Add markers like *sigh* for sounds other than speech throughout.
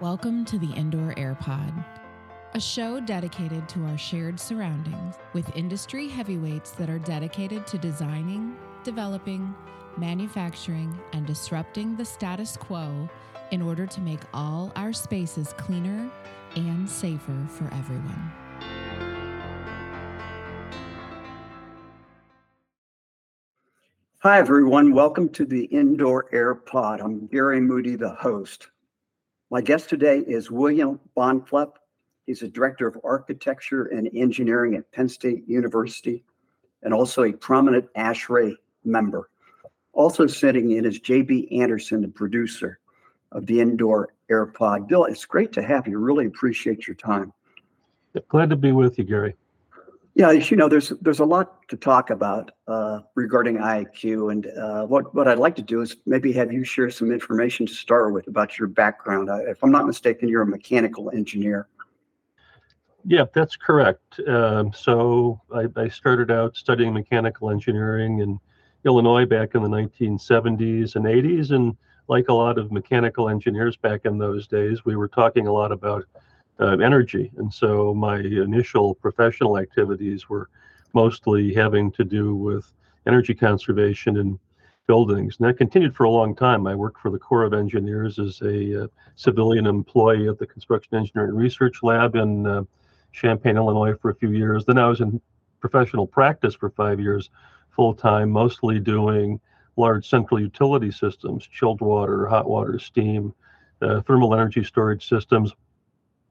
Welcome to the Indoor Air Pod, a show dedicated to our shared surroundings with industry heavyweights that are dedicated to designing, developing, manufacturing, and disrupting the status quo in order to make all our spaces cleaner and safer for everyone. Hi, everyone. Welcome to the Indoor Air Pod. I'm Gary Moody, the host. My guest today is William Bahnfleth. He's a director of architecture and engineering at Penn State University and also a prominent ASHRAE member. Also sitting in is JB Anderson, the producer of the Indoor Air Pod. Bill, it's great to have you. Really appreciate your time. Glad to be with you, Gary. Yeah, as you know, there's there's a lot to talk about uh, regarding IAQ, and uh, what what I'd like to do is maybe have you share some information to start with about your background. Uh, if I'm not mistaken, you're a mechanical engineer. Yeah, that's correct. Um, so I, I, started out studying mechanical engineering in Illinois back in the 1970s and 80s, and like a lot of mechanical engineers back in those days, we were talking a lot about uh, energy. And so my initial professional activities were mostly having to do with energy conservation in buildings. And that continued for a long time. I worked for the Corps of Engineers as a uh, civilian employee at the Construction Engineering Research Lab in uh, Champaign, Illinois for a few years. Then I was in professional practice for five years full time, mostly doing large central utility systems, chilled water, hot water, steam, uh, thermal energy storage systems,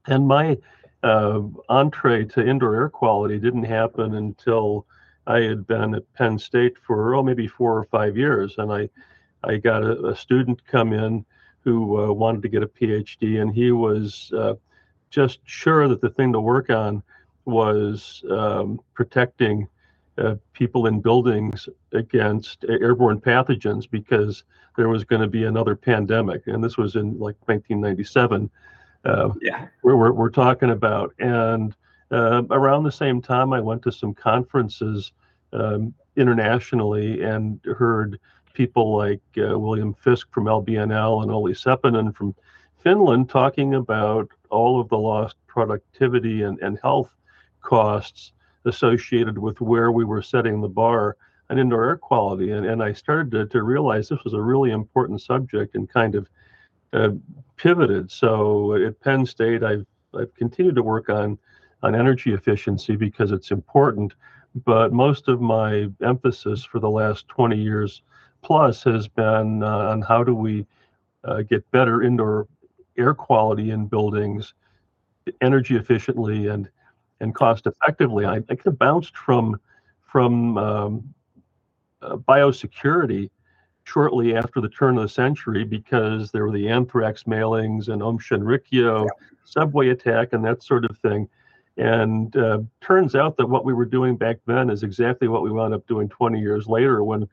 and my uh, entree to indoor air quality didn't happen until I had been at Penn State for oh maybe four or five years, and I I got a, a student come in who uh, wanted to get a PhD, and he was uh, just sure that the thing to work on was um, protecting uh, people in buildings against airborne pathogens because there was going to be another pandemic, and this was in like 1997 uh, yeah. we're, we're, we're, talking about. And uh, around the same time, I went to some conferences um, internationally and heard people like uh, William Fisk from LBNL and Olli Seppänen from Finland talking about all of the lost productivity and, and health costs associated with where we were setting the bar on indoor air quality. And, and I started to, to realize this was a really important subject and kind of uh, pivoted. So at Penn State, I've I've continued to work on on energy efficiency because it's important. But most of my emphasis for the last 20 years plus has been uh, on how do we uh, get better indoor air quality in buildings, energy efficiently and and cost effectively. I, I kind of bounced from from um, uh, biosecurity shortly after the turn of the century because there were the anthrax mailings and Aum Shinrikyo yeah. subway attack and that sort of thing. And uh, turns out that what we were doing back then is exactly what we wound up doing 20 years later when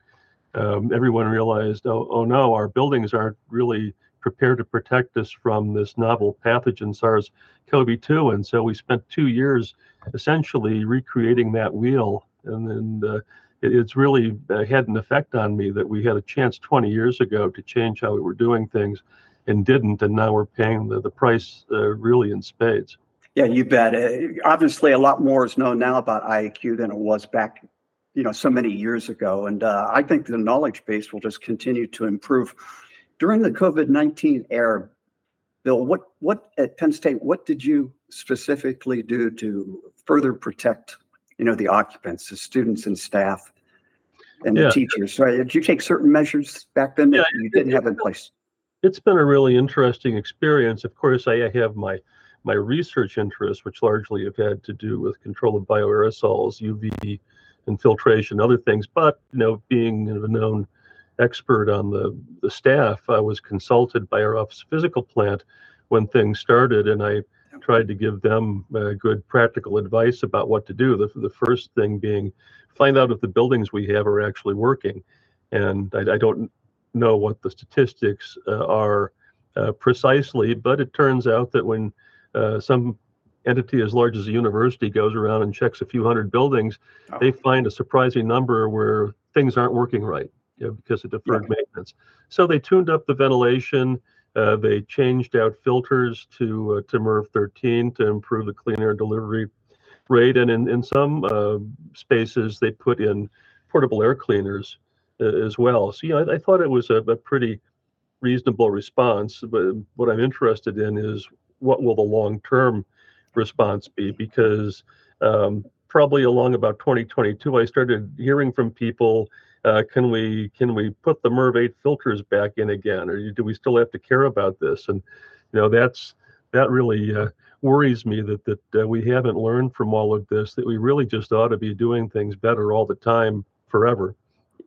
um, everyone realized, oh, oh no, our buildings aren't really prepared to protect us from this novel pathogen SARS-CoV-2. And so we spent two years essentially recreating that wheel. And then uh, it's really uh, had an effect on me that we had a chance 20 years ago to change how we were doing things and didn't and now we're paying the, the price uh, really in spades. Yeah you bet. Uh, obviously a lot more is known now about iaq than it was back you know so many years ago. And uh, i think the knowledge base will just continue to improve. During the covid-19 era bill what what at penn state what did you specifically do to further protect you know the occupants the students and staff and the teachers so did you take certain measures back then that you didn't it, have in place? It's been a really interesting experience. Of course i have my my research interests which largely have had to do with control of bioaerosols uv irradiation other things. But you know being a known expert on the the staff i was consulted by our office physical plant when things started and i tried to give them uh, good practical advice about what to do. The, the first thing being find out if the buildings we have are actually working. And I, I don't know what the statistics uh, are uh, precisely, but it turns out that when uh, some entity as large as a university goes around and checks a few hundred buildings, oh. they find a surprising number where things aren't working right you know, because of deferred yeah. maintenance. So they tuned up the ventilation Uh, they changed out filters to uh, to MERV 13 to improve the clean air delivery rate, and in in some uh, spaces they put in portable air cleaners uh, as well. So yeah, I, I thought it was a, a pretty reasonable response. But what I'm interested in is what will the long term response be? Because um, probably along about 2022, I started hearing from people, uh, can we can we put the MERV 8 filters back in again, or do we still have to care about this? And you know that's that really uh, worries me that that uh, we haven't learned from all of this. That we really just ought to be doing things better all the time, forever.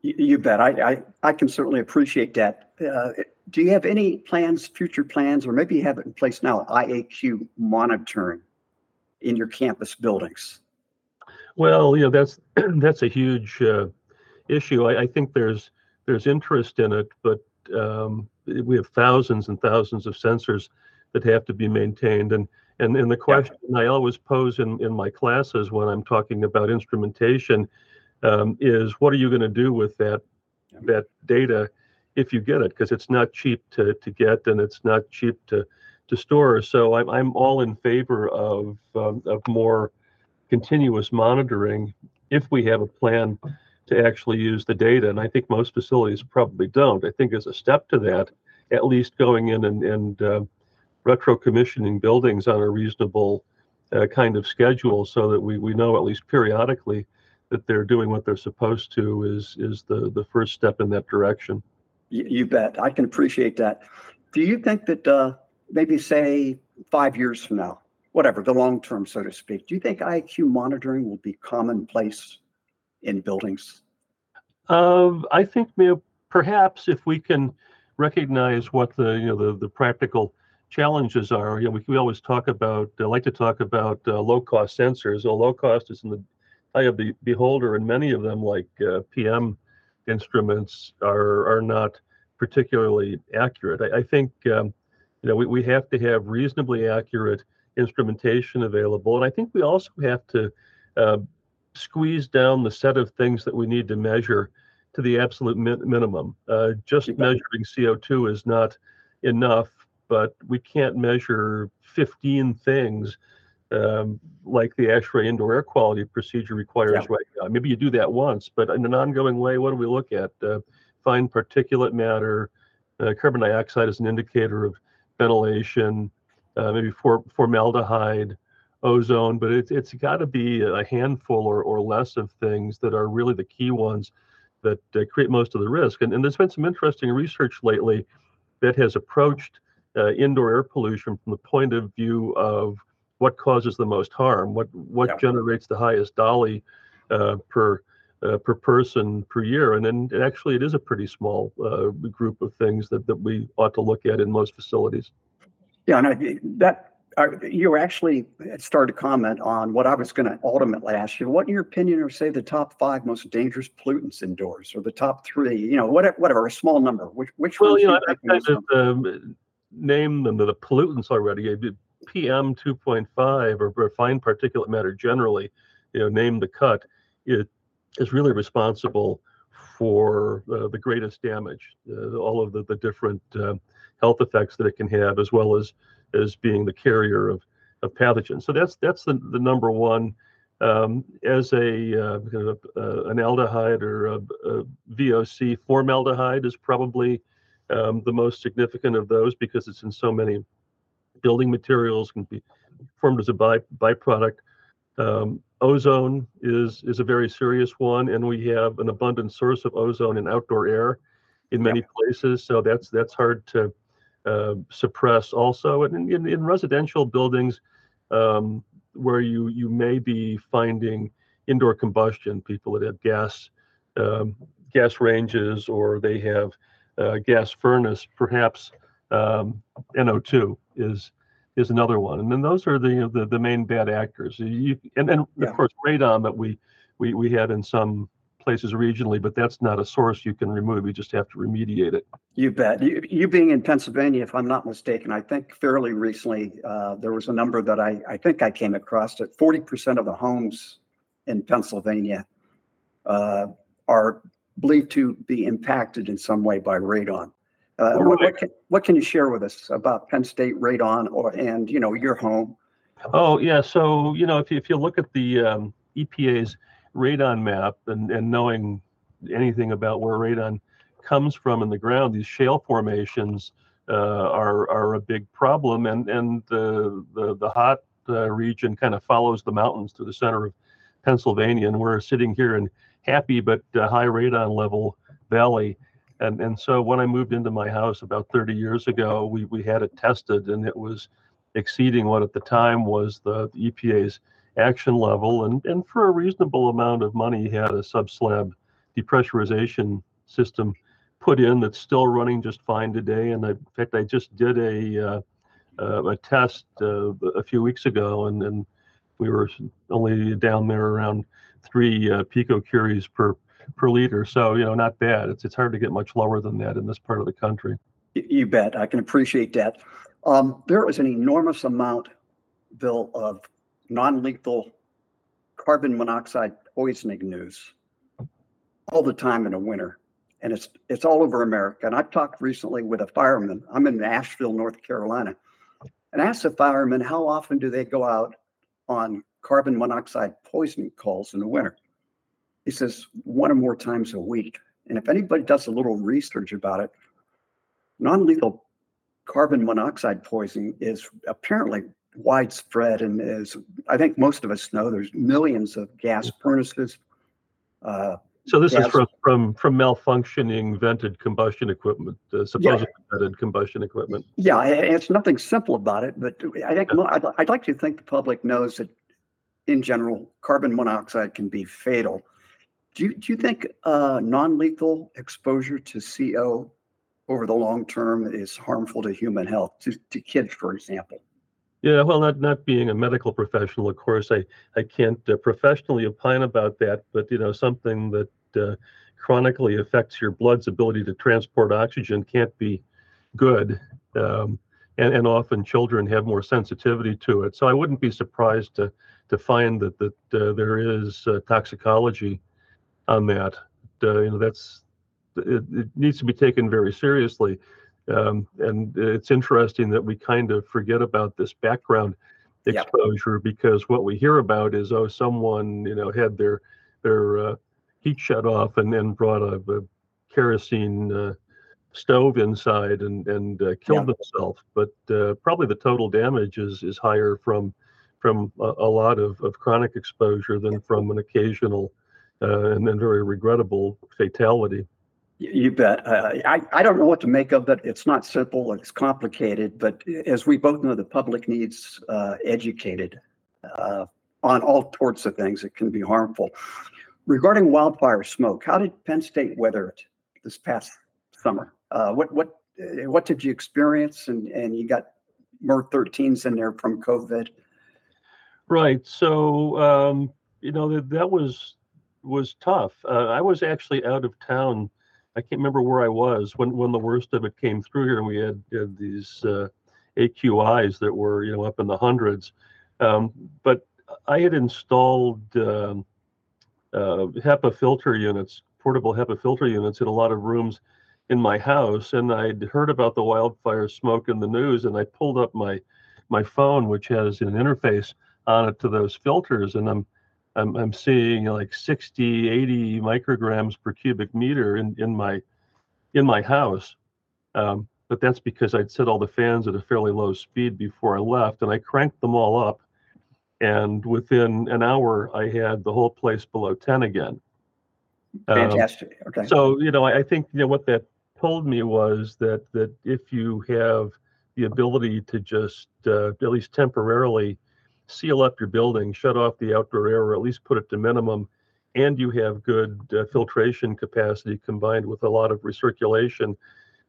You, you bet. I, I I can certainly appreciate that. Uh, do you have any plans, future plans, or maybe you have it in place now, IAQ monitoring in your campus buildings? Well, you know that's *clears throat* that's a huge uh, issue. I, I, think there's there's interest in it, but um, we have thousands and thousands of sensors that have to be maintained. And and, and the question yeah. I always pose in, in my classes when I'm talking about instrumentation um, is, what are you going to do with that yeah. that data if you get it? Because it's not cheap to to get, and it's not cheap to to store. So I'm I'm all in favor of um, of more continuous monitoring if we have a plan to actually use the data. And I think most facilities probably don't. I think as a step to that, at least going in and, and uh, retro commissioning buildings on a reasonable uh, kind of schedule so that we, we know at least periodically that they're doing what they're supposed to is is the, the first step in that direction. You, bet. I can appreciate that. Do you think that uh, maybe say five years from now, whatever, the long term, so to speak. Do you think IAQ monitoring will be commonplace in buildings? Uh, I think you know, perhaps if we can recognize what the you know the, the practical challenges are. You know, we, we always talk about, I like to talk about uh, low cost sensors. Well, low cost is in the eye of the beholder, and many of them, like uh, PM instruments, are are not particularly accurate. I, I think um, you know we, we have to have reasonably accurate instrumentation available. And I think we also have to uh, squeeze down the set of things that we need to measure to the absolute minimum. Uh, just measuring CO2 is not enough, but we can't measure 15 things um, like the ASHRAE indoor air quality procedure requires yeah. right now. Maybe you do that once, but in an ongoing way, what do we look at? Uh, fine particulate matter, uh, carbon dioxide is an indicator of ventilation, uh, maybe for, formaldehyde, ozone, but it, it's got to be a handful or, or less of things that are really the key ones that uh, create most of the risk. And, and there's been some interesting research lately that has approached uh, indoor air pollution from the point of view of what causes the most harm, what what yeah. generates the highest DALY uh, per uh, per person per year, and then actually it is a pretty small uh, group of things that that we ought to look at in most facilities. Yeah, and I, that you actually started to comment on what I was going to ultimately ask you. What, in your opinion, are say the top five most dangerous pollutants indoors, or the top three? You know, whatever, whatever a small number. Which, which well, you know, I kind of um, name them the pollutants already. PM 2.5 or, or fine particulate matter generally. You know, name the cut. It is really responsible for uh, the greatest damage. Uh, all of the the different uh, health effects that it can have, as well as as being the carrier of, of pathogens. So that's that's the, the number one. Um, as a uh, uh, an aldehyde or a, a, VOC, formaldehyde is probably um, the most significant of those because it's in so many building materials, can be formed as a by, byproduct. Um, ozone is is a very serious one, and we have an abundant source of ozone in outdoor air in many yep. places. So that's that's hard to uh, suppress also. And in, in residential buildings um, where you, you may be finding indoor combustion, people that have gas, um, gas ranges or they have uh, gas furnace, perhaps um, NO2 is is another one. And then those are the the, the main bad actors. You, and then yeah. of course radon that we we we had in some places regionally, but that's not a source you can remove. You just have to remediate it. You bet. You, you being in Pennsylvania, if I'm not mistaken, I think fairly recently uh, there was a number that I, I think I came across that 40% of the homes in Pennsylvania uh, are believed to be impacted in some way by radon. Uh, what, what, can, what can you share with us about Penn State radon or and you know your home? Oh yeah, so you know if you, if you look at the um, EPA's radon map and, and knowing anything about where radon comes from in the ground, these shale formations uh, are are a big problem, and and the the, the hot uh, region kind of follows the mountains to the center of Pennsylvania, and we're sitting here in happy but uh, high radon level valley. And, and so when I moved into my house about 30 years ago, we, we had it tested and it was exceeding what at the time was the, the EPA's action level. And, and for a reasonable amount of money, had a subslab depressurization system put in that's still running just fine today. And I, in fact, I just did a, uh, uh, a test uh, a few weeks ago, and, and we were only down there around three uh, picocuries per per liter. So you know, not bad. It's it's hard to get much lower than that in this part of the country. You bet. I can appreciate that. Um, there is an enormous amount, Bill, of non-lethal carbon monoxide poisoning news all the time in the winter, and it's it's all over America. And I've talked recently with a fireman. I'm in Asheville, North Carolina, and asked the fireman how often do they go out on carbon monoxide poisoning calls in the winter. He says one or more times a week. And if anybody does a little research about it, non lethal carbon monoxide poisoning is apparently widespread and is, I think most of us know, there's millions of gas furnaces. Uh, so this gas. is from, from from malfunctioning vented combustion equipment, uh, supposedly yeah. vented combustion equipment. Yeah, it's nothing simple about it, but I think I'd, I'd like to think the public knows that in general, carbon monoxide can be fatal. Do you, do you think uh, non-lethal exposure to CO over the long term is harmful to human health, to, to kids, for example? Yeah, well, not not being a medical professional, of course, I I can't uh, professionally opine about that. But you know, something that uh, chronically affects your blood's ability to transport oxygen can't be good. Um, and, and often children have more sensitivity to it. So I wouldn't be surprised to to find that that uh, there is uh, toxicology on that. Uh, you know, that's it, it, needs to be taken very seriously. Um, and it's interesting that we kind of forget about this background exposure yep. because what we hear about is oh someone you know had their their uh, heat shut off and then brought a, a kerosene uh, stove inside and and uh, killed yeah. themselves but uh, probably the total damage is is higher from from a, a lot of, of chronic exposure than from an occasional uh, and then very regrettable fatality. You bet. Uh, I, I don't know what to make of it. It's not simple, it's complicated, but as we both know, the public needs uh, educated uh, on all sorts of things that can be harmful. Regarding wildfire smoke, how did Penn State weather it this past summer? Uh, what what uh, what did you experience? And and you got MERV 13s in there from COVID. Right. So um, you know that that was was tough. Uh, I was actually out of town. I can't remember where I was when when the worst of it came through here, and we had, had these uh, AQIs that were you know up in the hundreds. Um, but I had installed um, uh, HEPA filter units, portable HEPA filter units, in a lot of rooms in my house, and I'd heard about the wildfire smoke in the news, and I pulled up my my phone, which has an interface on it to those filters, and I'm I'm, I'm seeing like 60, 80 micrograms per cubic meter in, in my in my house. Um, but that's because I'd set all the fans at a fairly low speed before I left, and I cranked them all up. And within an hour, I had the whole place below 10 again. Fantastic. Um, okay. So you know, I, I think you know what that told me was that that if you have the ability to just uh, at least temporarily seal up your building, shut off the outdoor air, or at least put it to minimum, and you have good uh, filtration capacity combined with a lot of recirculation,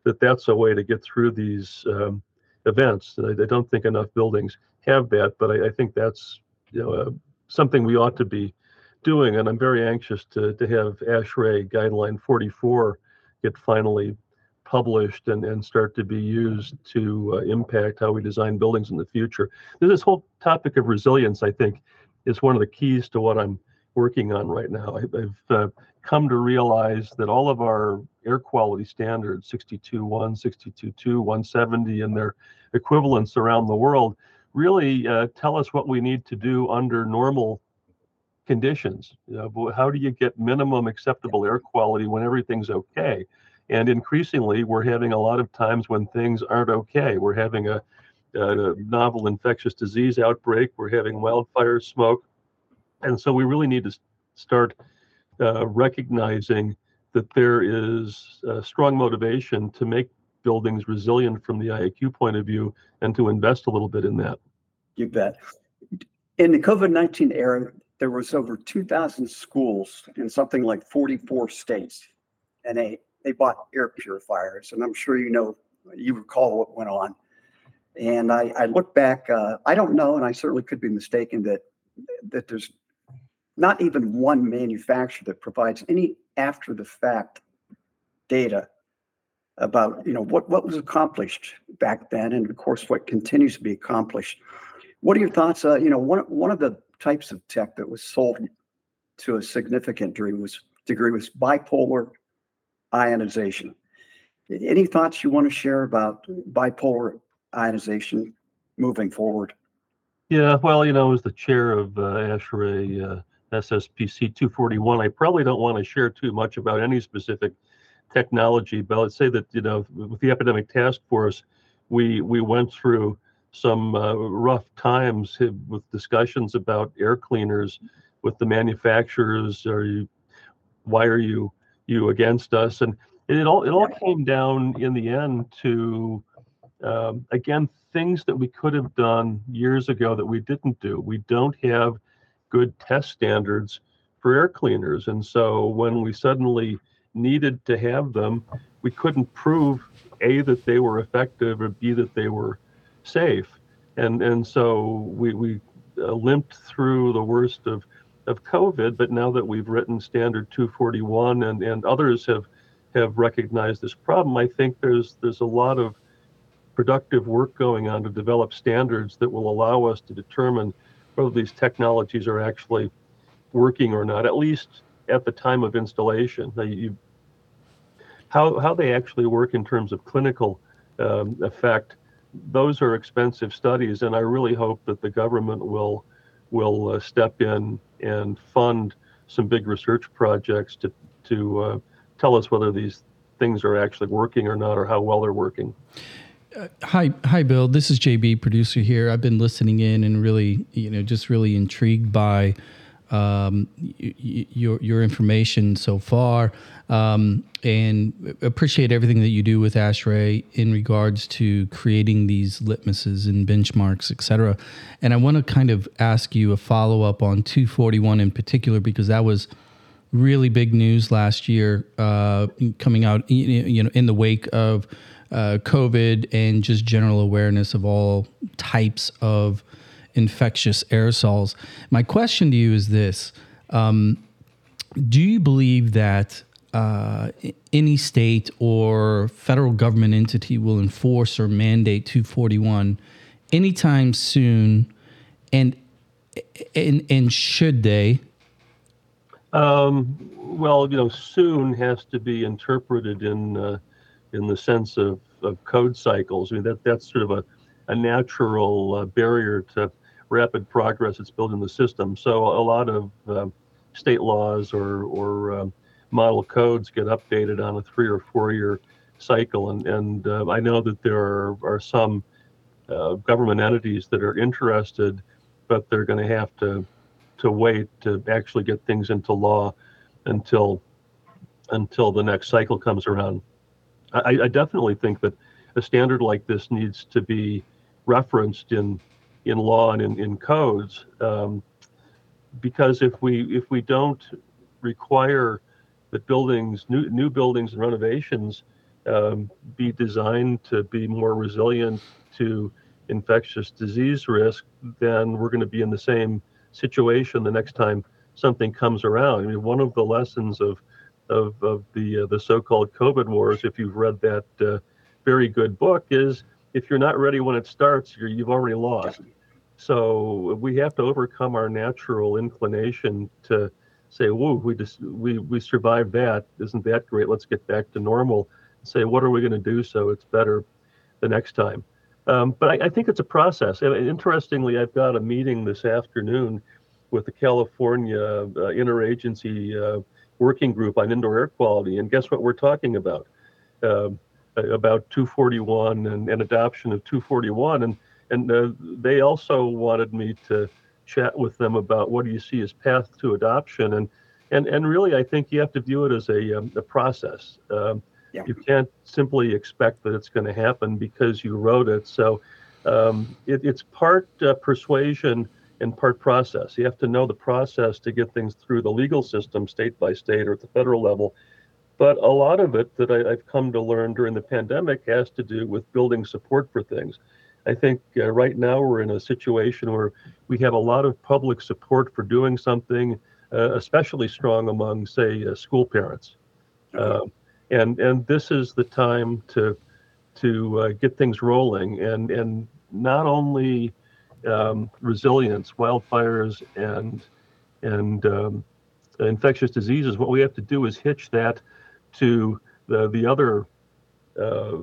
that that's a way to get through these um, events. I, I, don't think enough buildings have that, but I, I think that's you know uh, something we ought to be doing. And I'm very anxious to to have ASHRAE guideline 44 get finally published and, and start to be used to uh, impact how we design buildings in the future. This whole topic of resilience, I think, is one of the keys to what I'm working on right now. I, have uh, come to realize that all of our air quality standards 62.1, 62.2, 170, and their equivalents around the world really uh, tell us what we need to do under normal conditions. You know, how do you get minimum acceptable air quality when everything's okay? And increasingly, we're having a lot of times when things aren't okay. We're having a, a novel infectious disease outbreak. We're having wildfire smoke. And so we really need to start uh, recognizing that there is strong motivation to make buildings resilient from the IAQ point of view and to invest a little bit in that. You bet. In the COVID 19 era, there was over 2,000 schools in something like 44 states, and they, they bought air purifiers. And I'm sure you know, you recall what went on. And I, I look back, uh, I don't know, and I certainly could be mistaken that that there's not even one manufacturer that provides any after the fact data about you know what what was accomplished back then and of course what continues to be accomplished what are your thoughts uh, you know one one of the types of tech that was sold to a significant degree was degree was bipolar ionization any thoughts you want to share about bipolar ionization moving forward yeah well you know as the chair of uh, ASHRAE uh, SSPC 241 I probably don't want to share too much about any specific technology, but let's say that you know with the epidemic task force, we we went through some uh, rough times with discussions about air cleaners with the manufacturers. Are you why are you you against us? And it all it all came down in the end to um, again things that we could have done years ago that we didn't do. We don't have good test standards for air cleaners, and so when we suddenly needed to have them, we couldn't prove a that they were effective or b that they were safe, and and so we we uh, limped through the worst of of COVID. But now that we've written Standard 241 and and others have have recognized this problem, I think there's there's a lot of productive work going on to develop standards that will allow us to determine whether these technologies are actually working or not, at least at the time of installation. Now, you, how, how they actually work in terms of clinical um, effect, those are expensive studies, and I really hope that the government will will uh, step in and fund some big research projects to to uh, tell us whether these things are actually working or not, or how well they're working. Uh, hi, hi, Bill. This is JB, producer here. I've been listening in and really, you know, just really intrigued by um, y- your your information so far, um, and appreciate everything that you do with ASHRAE in regards to creating these litmuses and benchmarks, et cetera. And I want to kind of ask you a follow up on 241 in particular because that was really big news last year, uh, coming out you know in the wake of uh, COVID and just general awareness of all types of infectious aerosols. My question to you is this um, Do you believe that uh, any state or federal government entity will enforce or mandate 241 anytime soon? And, and, and should they? Um, well, you know, soon has to be interpreted in uh, in the sense of, of code cycles. I mean, that that's sort of a, a natural uh, barrier to rapid progress that's built in the system. So a lot of uh, state laws or, or uh, model codes get updated on a three or four year cycle. And, and uh, I know that there are, are some uh, government entities that are interested, but they're going to have to to wait to actually get things into law until until the next cycle comes around. I, I definitely think that a standard like this needs to be referenced in in law and in, in codes. Um, because if we if we don't require that buildings, new new buildings and renovations um, be designed to be more resilient to infectious disease risk, then we're going to be in the same situation the next time something comes around. I mean, one of the lessons of of, of the uh, the so-called COVID wars, if you've read that uh, very good book, is if you're not ready when it starts, you have already lost. So we have to overcome our natural inclination to say, "Whoa, we just we we survived that. Isn't that great? Let's get back to normal." And Say, what are we going to do so it's better the next time? Um, but I, I, think it's a process. And interestingly, I've got a meeting this afternoon with the California uh, interagency uh, working group on indoor air quality, and guess what we're talking about? Uh, about 241 and, and, adoption of 241, and and uh, they also wanted me to chat with them about what do you see as path to adoption and and and really I think you have to view it as a, um, a process. Um, yeah. You can't simply expect that it's going to happen because you wrote it. So um, it, it's part uh, persuasion and part process. You have to know the process to get things through the legal system, state by state or at the federal level. But a lot of it that I, have come to learn during the pandemic has to do with building support for things. I think uh, right now we're in a situation where we have a lot of public support for doing something, uh, especially strong among, say, uh, school parents. Um, and and this is the time to to uh, get things rolling and and not only um, resilience, wildfires, and and um, infectious diseases. What we have to do is hitch that to the the other uh,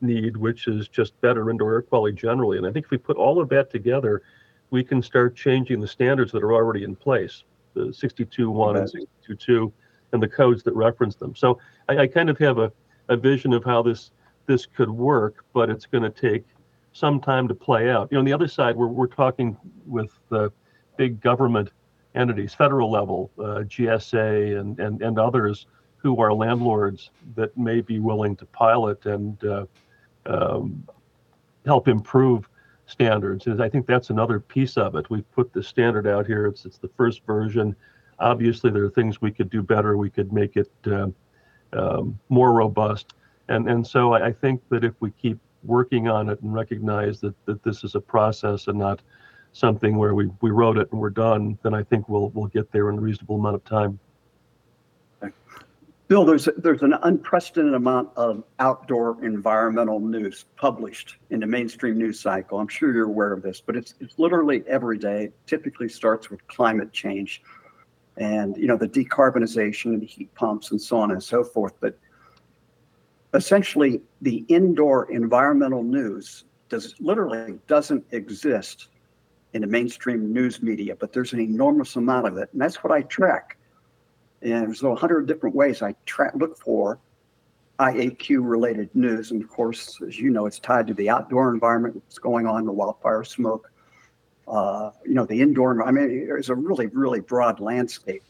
need, which is just better indoor air quality generally. And I think if we put all of that together, we can start changing the standards that are already in place, the 62.1 and 62.2, and the codes that reference them. So I, I kind of have a, a vision of how this this could work, but it's going to take some time to play out. You know, on the other side, we're, we're talking with the big government entities, federal level, uh, GSA and, and, and others who are landlords that may be willing to pilot and uh, um, help improve standards. And I think that's another piece of it. We've put the standard out here. It's, it's the first version. Obviously, there are things we could do better. We could make it uh, um, more robust. And, and so I, think that if we keep working on it and recognize that, that this is a process and not something where we, we wrote it and we're done, then I think we'll we'll get there in a reasonable amount of time. Bill, there's there's an unprecedented amount of outdoor environmental news published in the mainstream news cycle. I'm sure you're aware of this, but it's it's literally every day. It typically starts with climate change, and you know the decarbonization and the heat pumps and so on and so forth. But essentially, the indoor environmental news does literally doesn't exist in the mainstream news media, but there's an enormous amount of it, and that's what I track and there's a hundred different ways I track look for IAQ related news. And of course, as you know, it's tied to the outdoor environment, what's going on, the wildfire smoke, uh, you know, the indoor. I mean, there's a really, really broad landscape.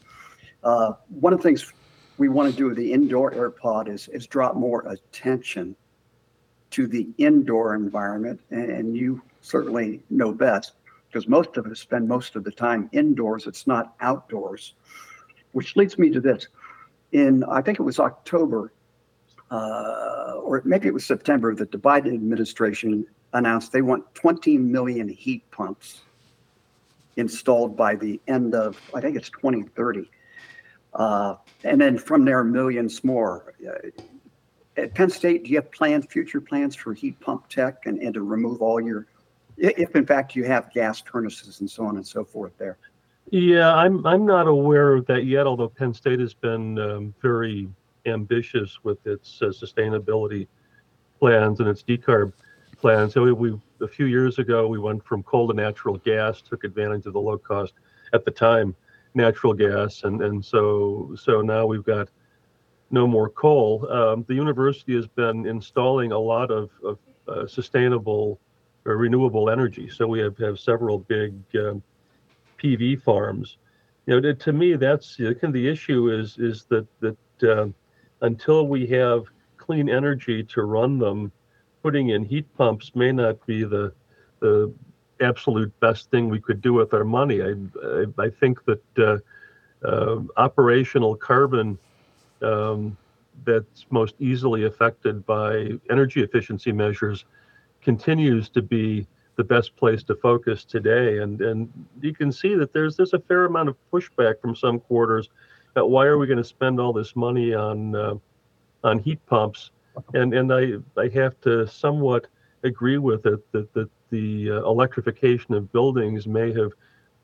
Uh, one of the things we want to do with the Indoor Air Pod is, is drop more attention to the indoor environment. And, and you certainly know best because most of us spend most of the time indoors. It's not outdoors which leads me to this. In, I think it was October, uh, or maybe it was September, that the Biden administration announced they want 20 million heat pumps installed by the end of, I think it's 2030. Uh, and then from there, millions more. Uh, at Penn State, do you have plans, future plans for heat pump tech and, and to remove all your, if in fact you have gas furnaces and so on and so forth there? Yeah, I'm I'm not aware of that yet. Although Penn State has been um, very ambitious with its uh, sustainability plans and its decarb plans. So we, we, a few years ago we went from coal to natural gas, took advantage of the low cost at the time natural gas, and and so so now we've got no more coal. Um, the university has been installing a lot of, of uh, sustainable or renewable energy. So we have, have several big um, PV farms. You know, to me, that's kind of the issue is is that that uh, until we have clean energy to run them, putting in heat pumps may not be the the absolute best thing we could do with our money. I I, I think that uh, uh, operational carbon um, that's most easily affected by energy efficiency measures continues to be the best place to focus today. And and you can see that there's there's a fair amount of pushback from some quarters that why are we going to spend all this money on uh, on heat pumps? And and I I have to somewhat agree with it that that the uh, electrification of buildings may have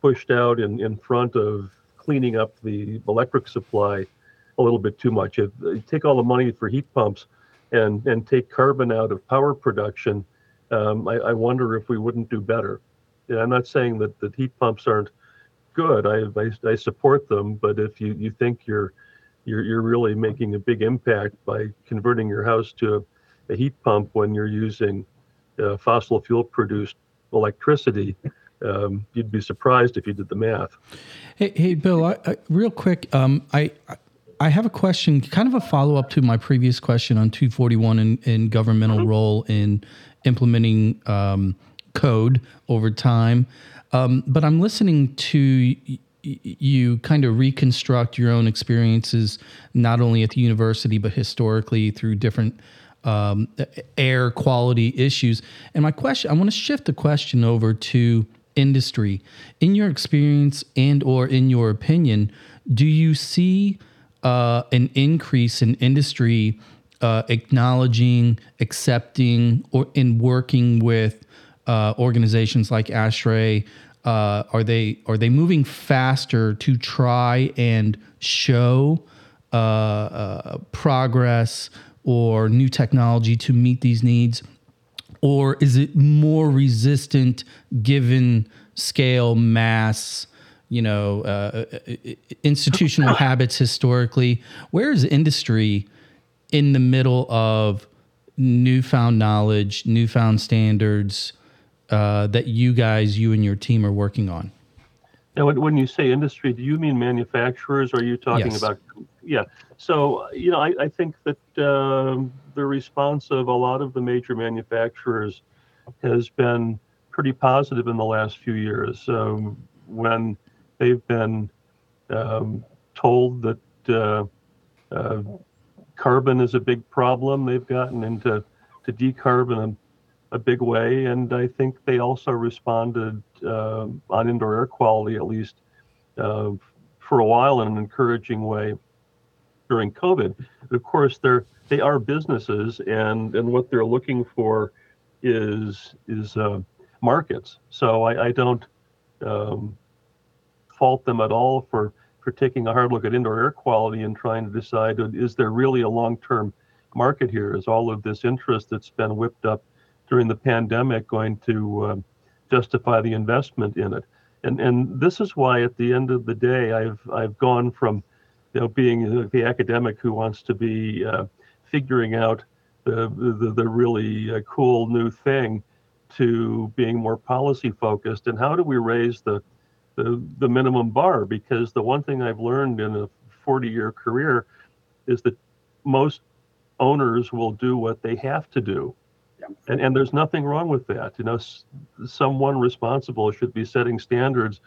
pushed out in in front of cleaning up the electric supply a little bit too much. If you take all the money for heat pumps and and take carbon out of power production, um, I, I, wonder if we wouldn't do better. And I'm not saying that the heat pumps aren't good. I, I, I support them, but if you, you think you're you're you're really making a big impact by converting your house to a, a heat pump when you're using uh, fossil fuel produced electricity, um, you'd be surprised if you did the math. Hey, hey Bill, I, I, real quick, um, I I have a question, kind of a follow up to my previous question on 241 and, and governmental mm-hmm. role in implementing um, code over time. Um, but I'm listening to you kind of reconstruct your own experiences, not only at the university, but historically through different um, air quality issues. And my question, I want to shift the question over to industry. In your experience and or in your opinion, do you see uh, an increase in industry uh, acknowledging, accepting, or in working with uh, organizations like ASHRAE? Uh, are they are they moving faster to try and show uh, uh, progress or new technology to meet these needs? Or is it more resistant given scale, mass, you know, uh, institutional *laughs* habits historically? Where is industry in the middle of newfound knowledge, newfound standards uh, that you guys, you and your team are working on? Now, when you say industry, do you mean manufacturers? Or are you talking yes. about? Yeah. So, you know, I, I think that uh, the response of a lot of the major manufacturers has been pretty positive in the last few years. Um, when they've been um, told that uh, uh, carbon is a big problem, they've gotten into to decarbon a, a big way, and I think they also responded uh, on indoor air quality, at least uh, for a while, in an encouraging way during COVID. But of course, they're they are businesses, and and what they're looking for is is uh, markets. So I, I don't um, fault them at all for for taking a hard look at indoor air quality and trying to decide is there really a long-term market here? Is all of this interest that's been whipped up during the pandemic going to um, justify the investment in it? And and this is why at the end of the day, I've I've gone from you know being the academic who wants to be uh, figuring out the, the, the really uh, cool new thing to being more policy focused and how do we raise the, the the minimum bar because the one thing I've learned in a 40 year career is that most owners will do what they have to do yeah. and and there's nothing wrong with that you know s- someone responsible should be setting standards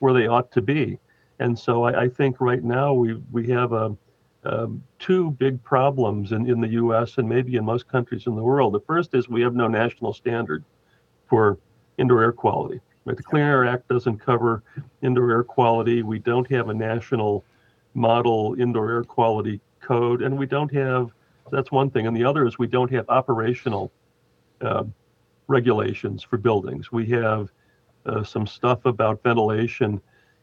where they ought to be and so I, I think right now we we have a um, two big problems in, in the US and maybe in most countries in the world. The first is we have no national standard for indoor air quality. The Clean Air Act doesn't cover indoor air quality. We don't have a national model indoor air quality code, and we don't have that's one thing. And the other is we don't have operational uh, regulations for buildings. We have uh, some stuff about ventilation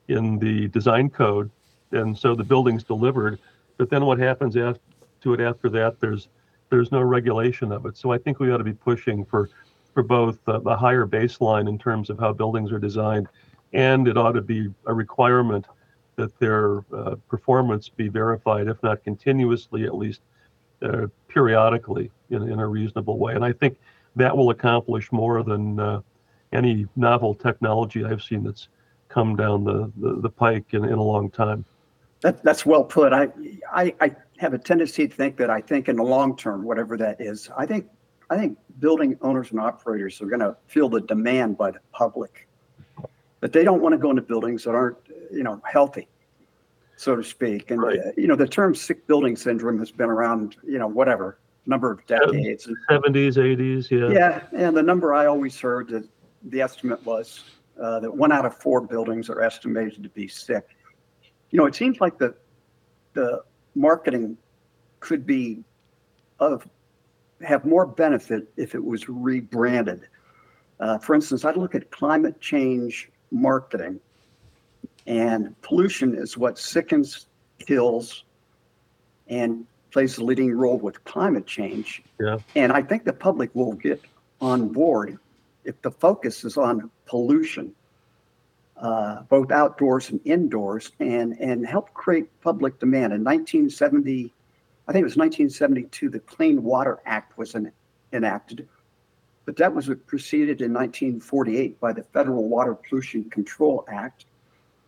in the design code, and so the building's delivered but then what happens after, to it after that? There's there's no regulation of it. So I think we ought to be pushing for for both uh, a higher baseline in terms of how buildings are designed, and it ought to be a requirement that their uh, performance be verified, if not continuously, at least uh, periodically in, in a reasonable way. And I think that will accomplish more than uh, any novel technology I've seen that's come down the, the, the pike in, in a long time. That, that's well put. I, I, I have a tendency to think that I think in the long term, whatever that is, I think I think building owners and operators are going to feel the demand by the public that they don't want to go into buildings that aren't, you know, healthy, so to speak. And right. uh, you know, the term sick building syndrome has been around, you know, whatever number of decades. 70s, 80s, yeah. Yeah, and the number I always heard that the estimate was uh, that one out of four buildings are estimated to be sick you know, it seems like the the marketing could be of have more benefit if it was rebranded. Uh, for instance, I'd look at climate change marketing And pollution is what sickens, kills, and plays a leading role with climate change. Yeah. And I think the public will get on board if the focus is on pollution, uh, both outdoors and indoors, and, and help create public demand. In 1970, I think it was 1972, the Clean Water Act was en- enacted, but that was preceded in 1948 by the Federal Water Pollution Control Act.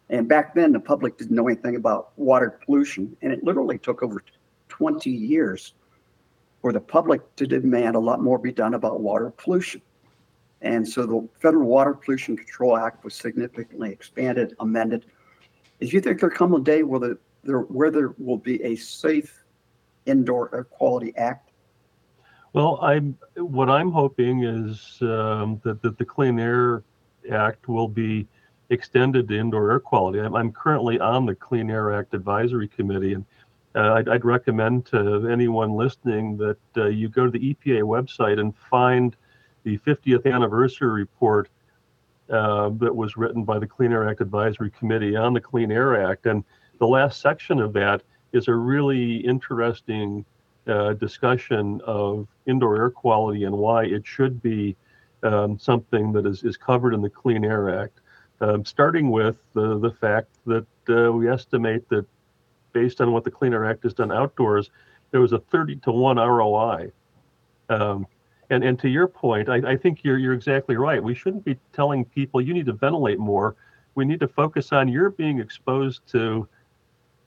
And back then, the public didn't know anything about water pollution, and it literally took over 20 years for the public to demand a lot more be done about water pollution. And so the Federal Water Pollution Control Act was significantly expanded, amended. Do you think there'll come a day where, the, there, where there will be a safe indoor air quality act? Well, I'm what I'm hoping is um, that, that the Clean Air Act will be extended to indoor air quality. I'm, I'm currently on the Clean Air Act Advisory Committee, and uh, I'd, I'd, recommend to anyone listening that uh, you go to the EPA website and find the 50th anniversary report uh, that was written by the Clean Air Act Advisory Committee on the Clean Air Act. And the last section of that is a really interesting uh, discussion of indoor air quality and why it should be um, something that is, is covered in the Clean Air Act. Um, starting with the, the fact that uh, we estimate that based on what the Clean Air Act has done outdoors, there was a 30 to 1 ROI. Um, and, and to your point, I, I think you're, you're exactly right. We shouldn't be telling people you need to ventilate more. We need to focus on you're being exposed to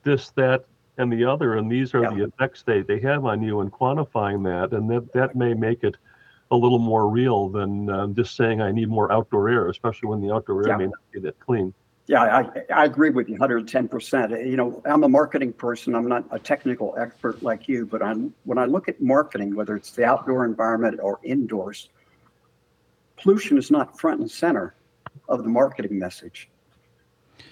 this, that, and the other, and these are yeah. the effects they, they have on you and quantifying that. And that, that may make it a little more real than um, just saying I need more outdoor air, especially when the outdoor air yeah. may not be that clean. Yeah, I, I agree with you 110%. You know, I'm a marketing person. I'm not a technical expert like you, but I'm, when I look at marketing, whether it's the outdoor environment or indoors, pollution is not front and center of the marketing message.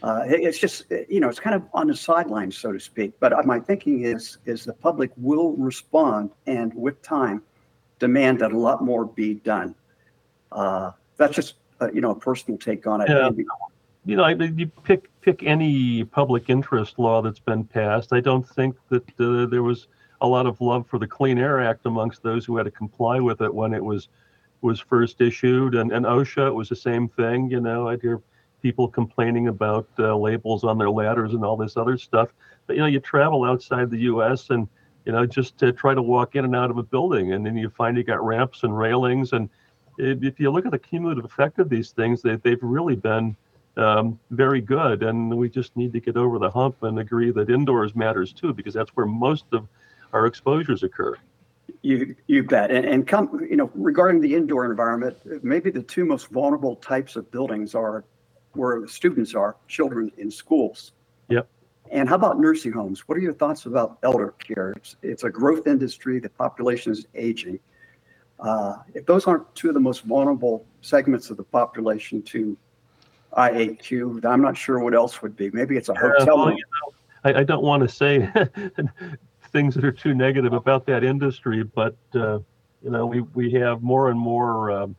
Uh, it, it's just, you know, it's kind of on the sidelines, so to speak. But my thinking is, is the public will respond and with time demand that a lot more be done. Uh, that's just, uh, you know, a personal take on it. Yeah you know, you pick pick any public interest law that's been passed. I don't think that uh, there was a lot of love for the Clean Air Act amongst those who had to comply with it when it was was first issued. And and OSHA, it was the same thing. You know, I'd hear people complaining about uh, labels on their ladders and all this other stuff. But you know, you travel outside the U.S. and you know just to try to walk in and out of a building, and then you find you got ramps and railings. And if you look at the cumulative effect of these things, they, they've really been um, very good. And we just need to get over the hump and agree that indoors matters too, because that's where most of our exposures occur. You you bet. And, and come, you know, regarding the indoor environment, maybe the two most vulnerable types of buildings are where the students are, children in schools. Yep. And how about nursing homes? What are your thoughts about elder care? It's, it's a growth industry. The population is aging. Uh, if those aren't two of the most vulnerable segments of the population to IAQ. I'm not sure what else would be. Maybe it's a hotel. well, you know, I, I, don't want to say *laughs* things that are too negative about that industry, but uh, you know, we we have more and more um,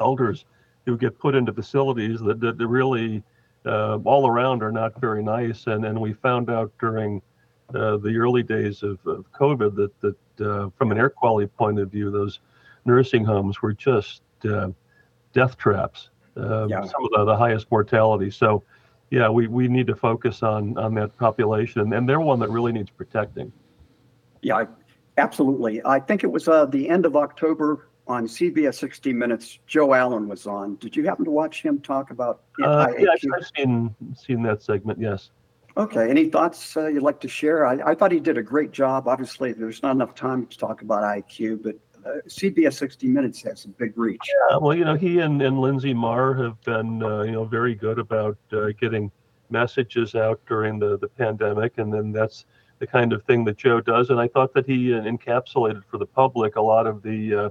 elders who get put into facilities that, that really uh, all around are not very nice, and and we found out during uh, the early days of, of COVID that that uh, from an air quality point of view, those nursing homes were just uh, death traps uh, yeah. some of the, the highest mortality. So, yeah, we, we need to focus on on that population, and they're one that really needs protecting. Yeah, absolutely. I think it was uh, the end of October on CBS 60 Minutes. Joe Allen was on. Did you happen to watch him talk about? Uh, yeah, I've seen seen that segment. Yes. Okay. Any thoughts uh, you'd like to share? I, I thought he did a great job. Obviously, there's not enough time to talk about IAQ, but uh, CBS 60 Minutes has a big reach. Yeah, well, you know, he and, and Linsey Marr have been, uh, you know, very good about uh, getting messages out during the, the pandemic. And then that's the kind of thing that Joe does. And I thought that he uh, encapsulated for the public a lot of the uh,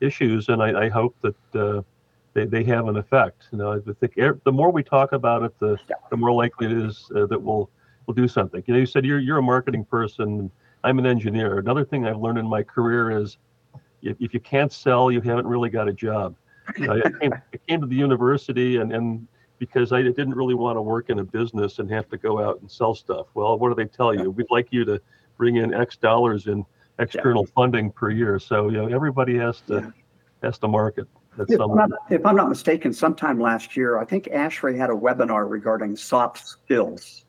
issues. And I, I hope that uh, they, they have an effect. You know, I think the more we talk about it, the, the more likely it is that we'll, we'll do something. You know, you said you're, you're a marketing person. I'm an engineer. Another thing I've learned in my career is if, if you can't sell, you haven't really got a job. I, came, I came to the university and, and because I didn't really want to work in a business and have to go out and sell stuff. Well, what do they tell you? We'd like you to bring in X dollars in external funding per year. So you know everybody has to Yeah. has to market. At If some I'm, not, if I'm not mistaken, sometime last year, I think ASHRAE had a webinar regarding soft skills.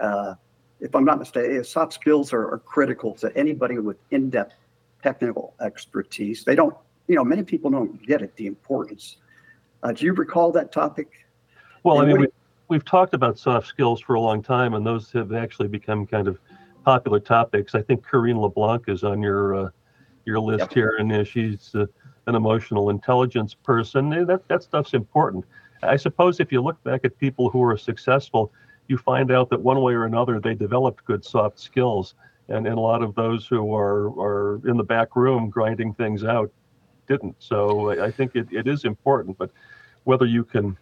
Uh, if I'm not mistaken, soft skills are, are critical to anybody with in-depth technical expertise. They don't, you know, many people don't get it, the importance. Uh, do you recall that topic? Well, I mean, we, we've talked about soft skills for a long time, and those have actually become kind of popular topics. I think Corinne LeBlanc is on your uh, your list Yep. here, and uh, she's uh, an emotional intelligence person. Eh, That that stuff's important. I suppose if you look back at people who are successful, you find out that one way or another they developed good soft skills, and, and a lot of those who are are in the back room grinding things out didn't. So I, I think it, it is important, but whether you can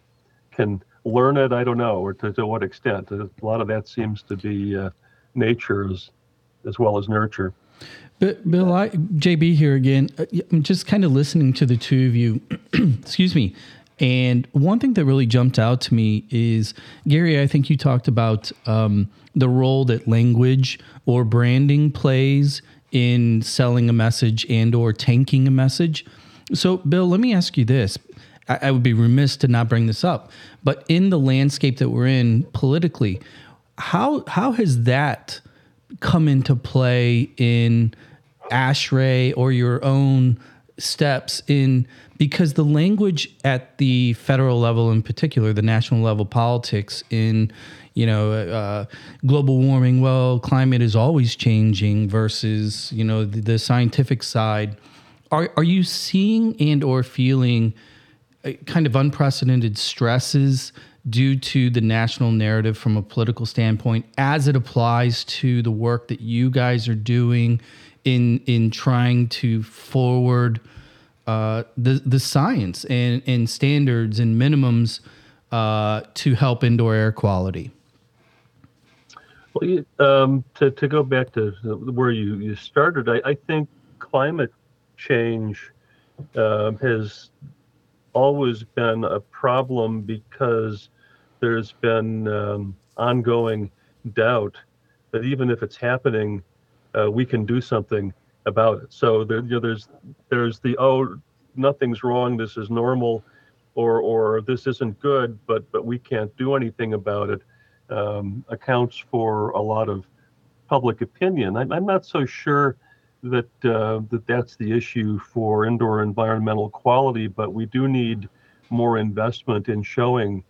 can learn it, I don't know, or to, to what extent. A lot of that seems to be uh, nature as, as well as nurture. But Bill, I, JB here again. Uh, I'm just kind of listening to the two of you. *clears throat* excuse me. And one thing that really jumped out to me is Gary. I think you talked about um, the role that language or branding plays in selling a message and or tanking a message. So, Bill, let me ask you this. I, I would be remiss to not bring this up, but in the landscape that we're in politically, how how has that come into play in ASHRAE or your own steps in because the language at the federal level in particular the national level politics in you know uh, global warming well climate is always changing versus you know the, the scientific side. Are, are you seeing and or feeling uh, kind of unprecedented stresses due to the national narrative from a political standpoint as it applies to the work that you guys are doing in in trying to forward uh, the the science and, and standards and minimums uh, to help indoor air quality. Well, um, to, to go back to where you, you started, I, I think climate change uh, has always been a problem because there's been um, ongoing doubt that even if it's happening, uh, we can do something about it. So there, you know, there's there's the oh nothing's wrong, this is normal, or or this isn't good, but but we can't do anything about it. Um, accounts for a lot of public opinion. I'm, I'm not so sure that uh, that that's the issue for indoor environmental quality, but we do need more investment in showing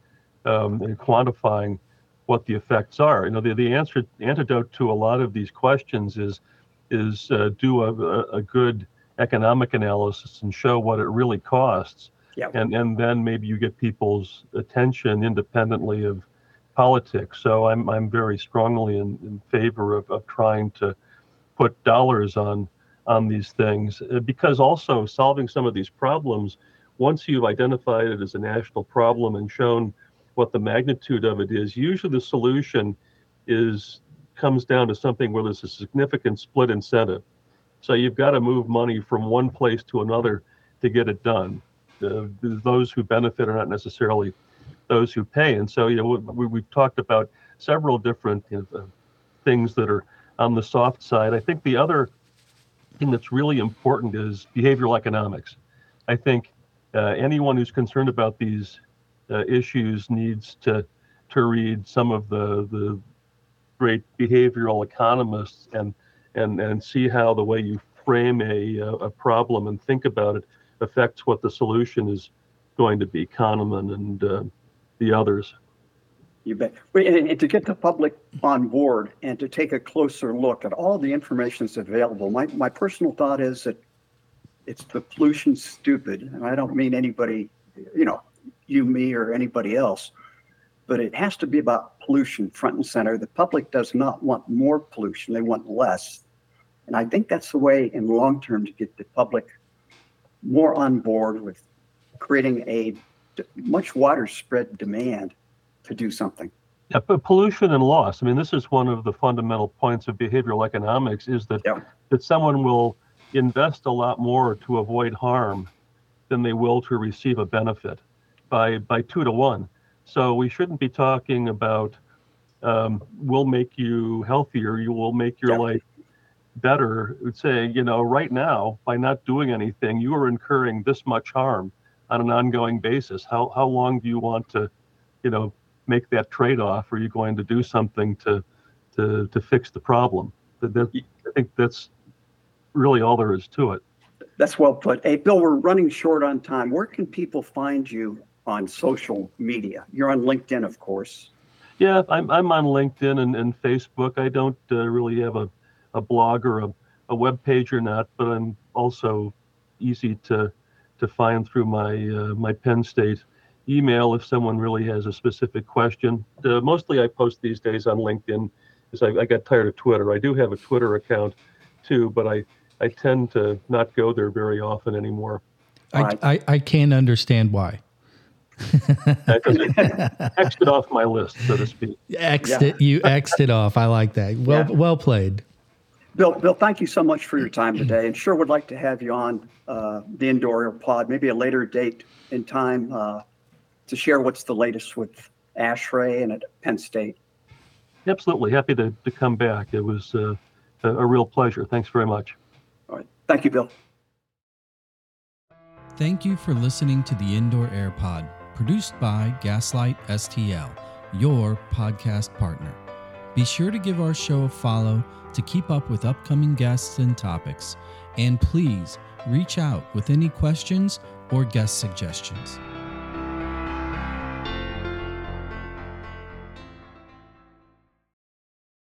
um, and quantifying what the effects are. You know, the, the answer antidote to a lot of these questions is is uh, do a, a, good economic analysis and show what it really costs, Yep. and and then maybe you get people's attention independently of politics. So I'm I'm very strongly in, in favor of, of trying to put dollars on on these things uh, because also solving some of these problems once you've identified it as a national problem and shown what the magnitude of it is usually the solution is comes down to something where there's a significant split incentive. So you've got to move money from one place to another to get it done. Uh, those who benefit are not necessarily those who pay. And so you know we, we've talked about several different you know, uh, things that are on the soft side. I think the other thing that's really important is behavioral economics. I think uh, anyone who's concerned about these uh, issues needs to to read some of the the great behavioral economists and and and see how the way you frame a a problem and think about it affects what the solution is going to be. Kahneman and uh, the others. You bet. And, to get the public on board and to take a closer look at all the information that's available, my, my personal thought is that it's the pollution stupid. And I don't mean anybody, you know, you, me, or anybody else, but it has to be about pollution front and center. The public does not want more pollution, they want less. And I think that's the way in long term to get the public more on board with creating a much wider spread demand to do something. Yeah, but pollution and loss. I mean, this is one of the fundamental points of behavioral economics: is that Yeah. that someone will invest a lot more to avoid harm than they will to receive a benefit, by by two to one. So we shouldn't be talking about um, will make you healthier, you will make your Yeah. life better. Would say, you know, right now, by not doing anything, you are incurring this much harm on an ongoing basis. How how long do you want to, you know, make that trade-off? Are you going to do something to to to fix the problem? That, that I think that's really all there is to it. That's well put. Hey, Bill, we're running short on time. Where can people find you on social media? You're on LinkedIn, of course. Yeah, I'm I'm on LinkedIn and, and Facebook. I don't uh, really have a, a blog or a, a web page or not, but I'm also easy to to find through my uh, my Penn State email if someone really has a specific question. Uh, mostly I post these days on LinkedIn because I, I got tired of Twitter. I do have a Twitter account too, but I, I tend to not go there very often anymore. I, Right. I, I can't understand why. Because it Xed it off my list, so to speak. Xed Yeah. it, you Xed it off. I like that. Well, Yeah. well played. Bill, Bill, thank you so much for your time today, and sure would like to have you on uh, the Indoor Pod, maybe a later date and time uh, to share what's the latest with ASHRAE and at Penn State. Absolutely. Happy to, to come back. It was uh, a, a real pleasure. Thanks very much. All right, thank you, Bill. Thank you for listening to the Indoor Air Pod, produced by Gaslight STL, your podcast partner. Be sure to give our show a follow to keep up with upcoming guests and topics. And please reach out with any questions or guest suggestions.